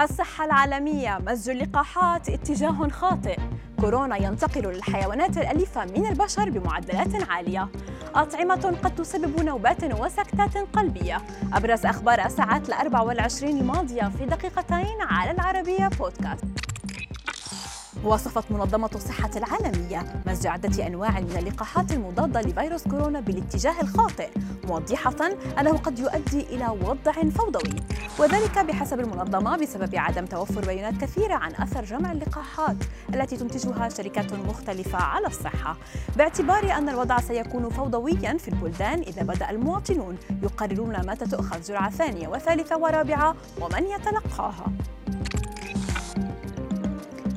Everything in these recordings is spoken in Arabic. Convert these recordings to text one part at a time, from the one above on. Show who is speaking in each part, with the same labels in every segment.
Speaker 1: الصحة العالمية. مزج اللقاحات اتجاه خاطئ. كورونا ينتقل للحيوانات الأليفة من البشر بمعدلات عالية. أطعمة قد تسبب نوبات وسكتات قلبية. أبرز أخبار الساعات الأربع والعشرين الماضية في دقيقتين على العربية بودكاست. وصفت منظمة الصحة العالمية مزج عدة أنواع من اللقاحات المضادة لفيروس كورونا بالاتجاه الخاطئ موضحة أنه قد يؤدي إلى وضع فوضوي. وذلك بحسب المنظمة بسبب عدم توفر بيانات كثيرة عن أثر جمع اللقاحات التي تنتجها شركات مختلفة على الصحة. باعتبار أن الوضع سيكون فوضويا في البلدان إذا بدأ المواطنون يقررون متى تؤخذ جرعة ثانية وثالثة ورابعة ومن يتلقاها.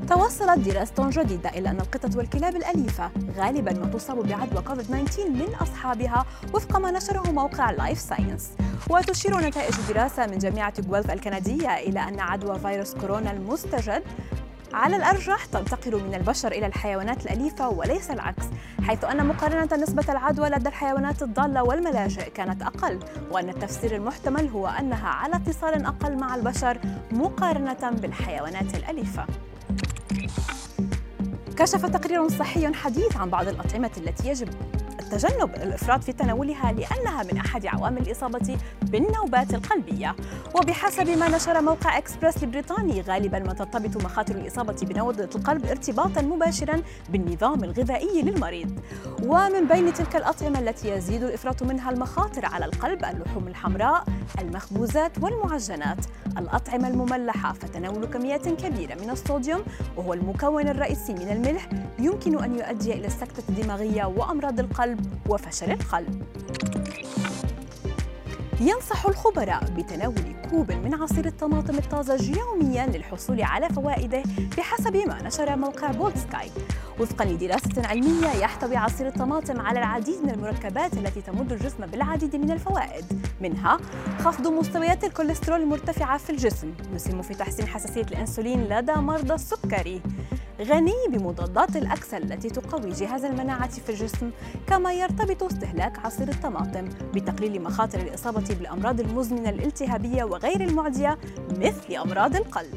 Speaker 1: توصلت دراسة جديدة إلى أن القطط والكلاب الأليفة غالبا ما تصاب بعدوى كوفيد-19 من أصحابها وفق ما نشره موقع لايف ساينس وتشير نتائج دراسة من جامعة جويلف الكندية إلى أن عدوى فيروس كورونا المستجد على الأرجح تنتقل من البشر إلى الحيوانات الأليفة وليس العكس حيث أن مقارنة نسبة العدوى لدى الحيوانات الضالة والملاجئ كانت أقل وأن التفسير المحتمل هو أنها على اتصال أقل مع البشر مقارنة بالحيوانات الأليفة. كشف تقرير صحي حديث عن بعض الأطعمة التي يجب التجنب الإفراط في تناولها لأنها من أحد عوامل الإصابة بالنوبات القلبية. وبحسب ما نشر موقع إكسبرس البريطاني غالبا ما ترتبط مخاطر الإصابة بنوبة القلب ارتباطا مباشرا بالنظام الغذائي للمريض. ومن بين تلك الأطعمة التي يزيد الإفراط منها المخاطر على القلب اللحوم الحمراء المخبوزات والمعجنات. الأطعمة المملحة فتناول كميات كبيرة من الصوديوم وهو المكون الرئيسي من الملح يمكن أن يؤدي إلى السكتة الدماغية وأمراض القلب. وفشل القلب. ينصح الخبراء بتناول كوب من عصير الطماطم الطازج يوميا للحصول على فوائده بحسب ما نشر موقع بولد سكاي وفقا لدراسة علمية يحتوي عصير الطماطم على العديد من المركبات التي تمد الجسم بالعديد من الفوائد. منها خفض مستويات الكوليسترول المرتفعة في الجسم يسهم في تحسين حساسية الأنسولين لدى مرضى السكري. غني بمضادات الأكسل التي تقوي جهاز المناعة في الجسم كما يرتبط استهلاك عصير الطماطم بتقليل مخاطر الإصابة بالأمراض المزمنة الالتهابية وغير المعدية مثل أمراض القلب.